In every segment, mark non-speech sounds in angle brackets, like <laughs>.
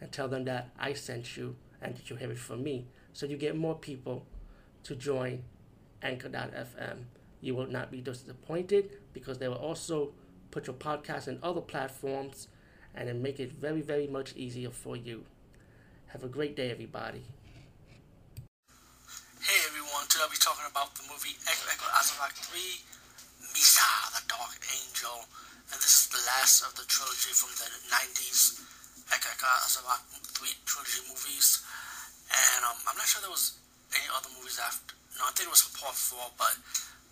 and tell them that I sent you and that you have it from me. So you get more people to join Anchor.fm. You will not be disappointed because they will also put your podcast in other platforms and then make it very, very much easier for you. Have a great day, everybody. Hey everyone, today I'll be talking about the movie Eko Eko Azarak 3, Misa, the Dark Angel. And this is the last of the trilogy from the 90s, Eko Eko about 3 trilogy movies. And um, I'm not sure there was any other movies after. No, I think it was for part 4, but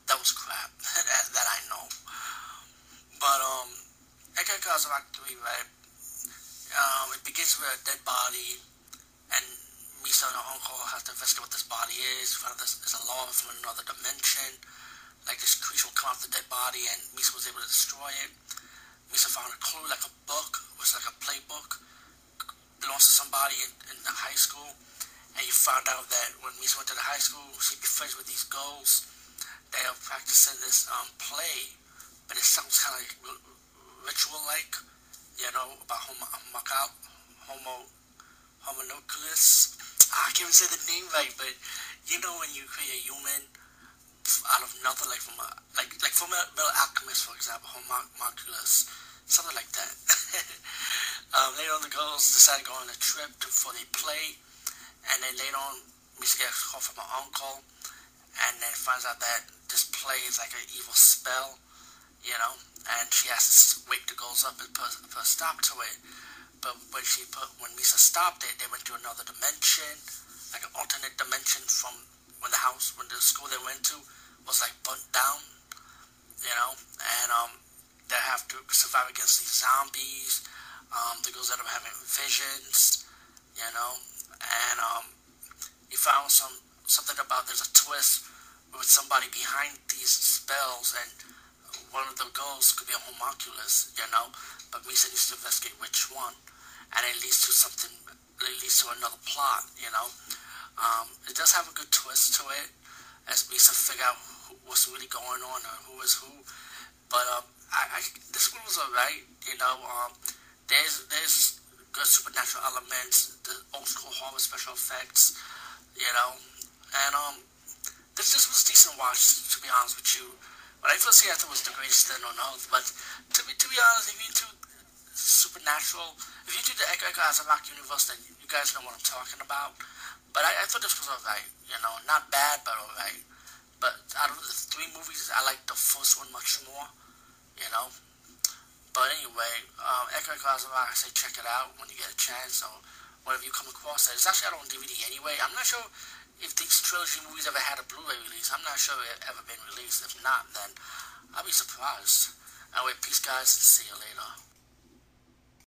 that was crap, <laughs> that, that I know. But um, Eko Eko Azarak 3, right? Um, it begins with a dead body and Misa and her uncle have to investigate what this body is. Is a law from another dimension. Like this creature will come off the dead body, and Misa was able to destroy it. Misa found a clue, like a book, which was like a playbook, belongs to somebody in, in the high school. And you found out that when Misa went to the high school, she'd be friends with these girls. They are practicing this um, play, but it sounds kind of like ritual-like, you know, about homo, homo, homonucleus. Ah, I can't even say the name right, but you know when you create a human out of nothing, like from a like like from a Metal Alchemist, for example, homunculus, something like that. <laughs> um, later on, the girls decide to go on a trip to, for the play, and then later on, Misa gets a call from her uncle, and then finds out that this play is like an evil spell, you know, and she has to wake the girls up and put, put a stop to it. But when she put when Misa stopped it, they went to another dimension, like an alternate dimension from when the house, when the school they went to was like burnt down, you know, and um, they have to survive against these zombies. Um, the girls end up having visions, you know, and um, you found some something about there's a twist with somebody behind these spells, and one of the girls could be a homunculus, you know, but Misa needs to investigate which one and it leads to something. It leads to another plot. You know, um, it does have a good twist to it as we to figure out what's really going on or who is who. But um, I, I, this one was alright. You know, um, there's there's good supernatural elements, the old school horror special effects. You know, and um, this this was a decent watch to be honest with you. When I first see I was the greatest thing on earth. But to be to be honest, if you into supernatural. If you do the Eko Eko Azarak universe, then you guys know what I'm talking about. But I, I thought this was alright, you know, not bad, but alright. But out of the three movies, I like the first one much more, you know. But anyway, um, Eko Eko Azarak, I say check it out when you get a chance or whenever you come across it. It's actually out on DVD anyway. I'm not sure if these trilogy movies ever had a Blu-ray release. I'm not sure it ever been released. If not, then I'll be surprised. Anyway, peace, guys. See you later.